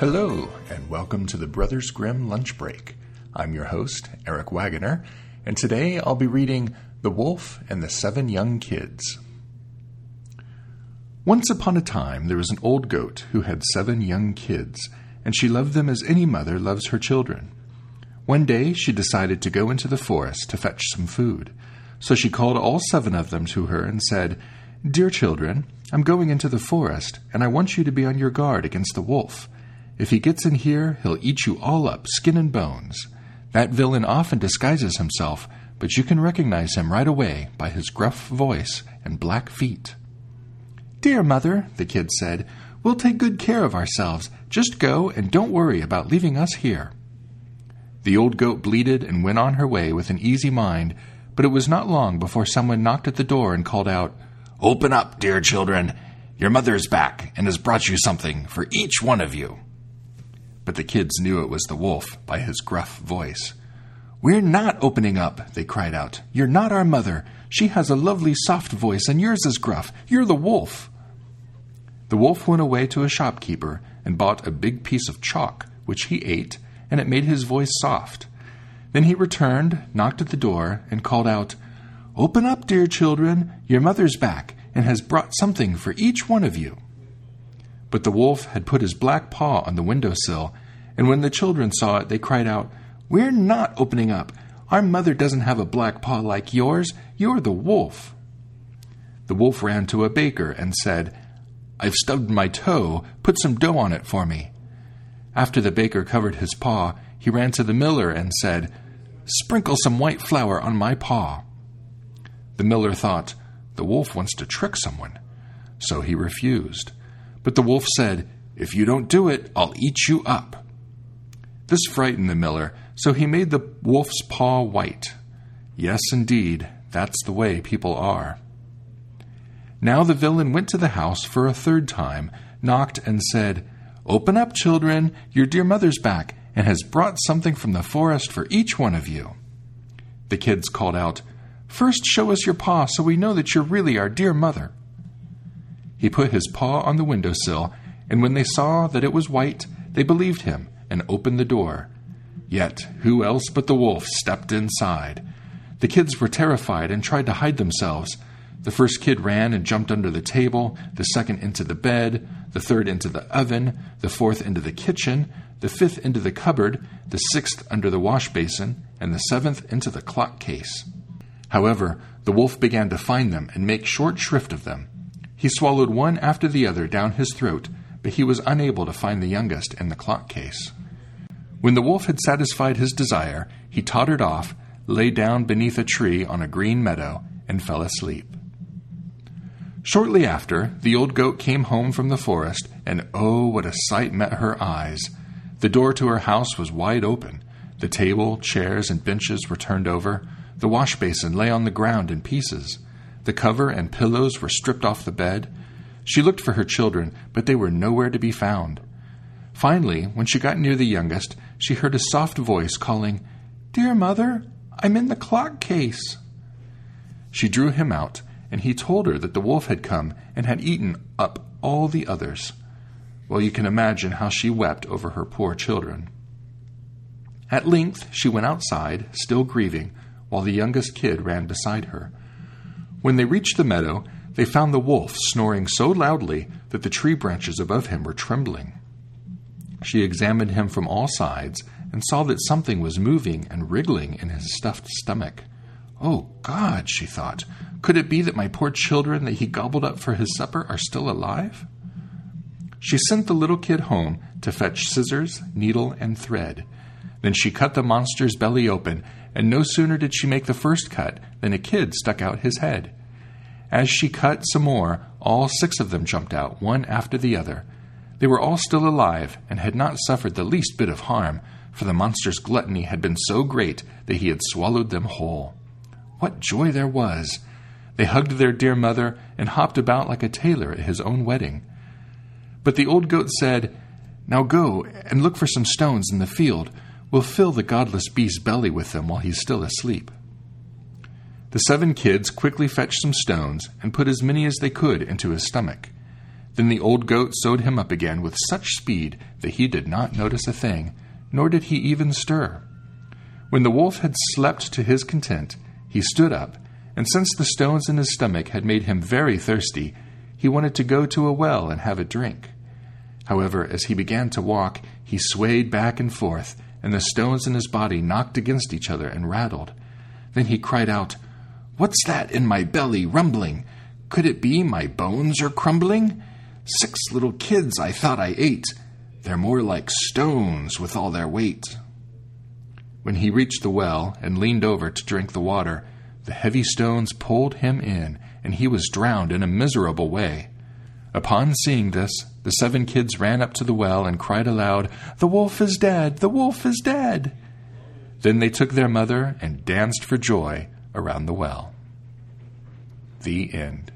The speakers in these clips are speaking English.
Hello, and welcome to the Brothers Grimm Lunch Break. I'm your host, Eric Wagoner, and today I'll be reading The Wolf and the Seven Young Kids. Once upon a time, there was an old goat who had seven young kids, and she loved them as any mother loves her children. One day, she decided to go into the forest to fetch some food. So she called all seven of them to her and said, Dear children, I'm going into the forest, and I want you to be on your guard against the wolf. If he gets in here, he'll eat you all up, skin and bones. That villain often disguises himself, but you can recognize him right away by his gruff voice and black feet. Dear mother, the kid said, we'll take good care of ourselves. Just go and don't worry about leaving us here. The old goat bleated and went on her way with an easy mind, but it was not long before someone knocked at the door and called out, Open up, dear children. Your mother is back and has brought you something for each one of you but the kids knew it was the wolf by his gruff voice. We're not opening up, they cried out. You're not our mother. She has a lovely soft voice, and yours is gruff. You're the wolf. The wolf went away to a shopkeeper and bought a big piece of chalk, which he ate, and it made his voice soft. Then he returned, knocked at the door, and called out, Open up, dear children. Your mother's back, and has brought something for each one of you. But the wolf had put his black paw on the window sill, and when the children saw it, they cried out, We're not opening up. Our mother doesn't have a black paw like yours. You're the wolf. The wolf ran to a baker and said, I've stubbed my toe. Put some dough on it for me. After the baker covered his paw, he ran to the miller and said, Sprinkle some white flour on my paw. The miller thought, The wolf wants to trick someone. So he refused. But the wolf said, If you don't do it, I'll eat you up. This frightened the miller, so he made the wolf's paw white. Yes, indeed, that's the way people are. Now the villain went to the house for a third time, knocked, and said, Open up, children, your dear mother's back, and has brought something from the forest for each one of you. The kids called out, First show us your paw so we know that you're really our dear mother. He put his paw on the window sill, and when they saw that it was white, they believed him and opened the door. Yet who else but the wolf stepped inside? The kids were terrified and tried to hide themselves. The first kid ran and jumped under the table, the second into the bed, the third into the oven, the fourth into the kitchen, the fifth into the cupboard, the sixth under the wash basin, and the seventh into the clock case. However, the wolf began to find them and make short shrift of them. He swallowed one after the other down his throat, but he was unable to find the youngest in the clock case. When the wolf had satisfied his desire, he tottered off, lay down beneath a tree on a green meadow, and fell asleep. Shortly after, the old goat came home from the forest, and oh, what a sight met her eyes! The door to her house was wide open. The table, chairs, and benches were turned over. The wash basin lay on the ground in pieces. The cover and pillows were stripped off the bed. She looked for her children, but they were nowhere to be found. Finally, when she got near the youngest, she heard a soft voice calling, Dear mother, I'm in the clock case. She drew him out, and he told her that the wolf had come and had eaten up all the others. Well, you can imagine how she wept over her poor children. At length she went outside, still grieving, while the youngest kid ran beside her. When they reached the meadow, they found the wolf snoring so loudly that the tree branches above him were trembling. She examined him from all sides and saw that something was moving and wriggling in his stuffed stomach. Oh, God, she thought, could it be that my poor children that he gobbled up for his supper are still alive? She sent the little kid home to fetch scissors, needle, and thread. Then she cut the monster's belly open and no sooner did she make the first cut than a kid stuck out his head. As she cut some more, all six of them jumped out, one after the other. They were all still alive and had not suffered the least bit of harm, for the monster's gluttony had been so great that he had swallowed them whole. What joy there was! They hugged their dear mother and hopped about like a tailor at his own wedding. But the old goat said, Now go and look for some stones in the field We'll fill the godless beast's belly with them while he's still asleep. The seven kids quickly fetched some stones and put as many as they could into his stomach. Then the old goat sewed him up again with such speed that he did not notice a thing, nor did he even stir. When the wolf had slept to his content, he stood up, and since the stones in his stomach had made him very thirsty, he wanted to go to a well and have a drink. However, as he began to walk, he swayed back and forth, and the stones in his body knocked against each other and rattled. Then he cried out, What's that in my belly rumbling? Could it be my bones are crumbling? Six little kids I thought I ate. They're more like stones with all their weight. When he reached the well and leaned over to drink the water, the heavy stones pulled him in, and he was drowned in a miserable way. Upon seeing this, the seven kids ran up to the well and cried aloud, The wolf is dead! The wolf is dead! Then they took their mother and danced for joy around the well. The end.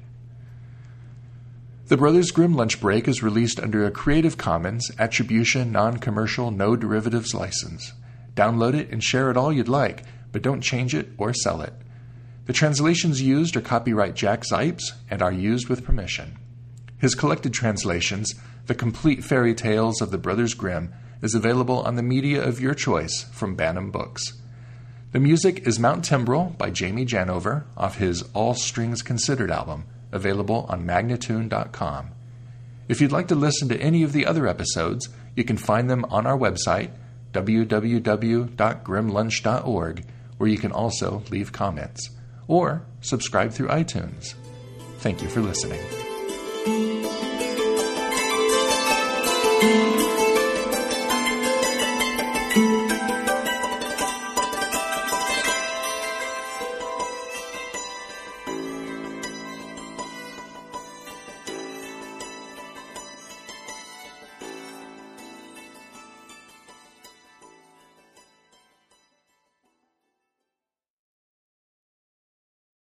The Brothers Grimm Lunch Break is released under a Creative Commons Attribution Non Commercial No Derivatives license. Download it and share it all you'd like, but don't change it or sell it. The translations used are copyright Jack Zipes and are used with permission. His collected translations, The Complete Fairy Tales of the Brothers Grimm, is available on the media of your choice from Bantam Books. The music is Mount Timbrel by Jamie Janover off his All Strings Considered album, available on Magnatune.com. If you'd like to listen to any of the other episodes, you can find them on our website, www.grimlunch.org, where you can also leave comments or subscribe through iTunes. Thank you for listening.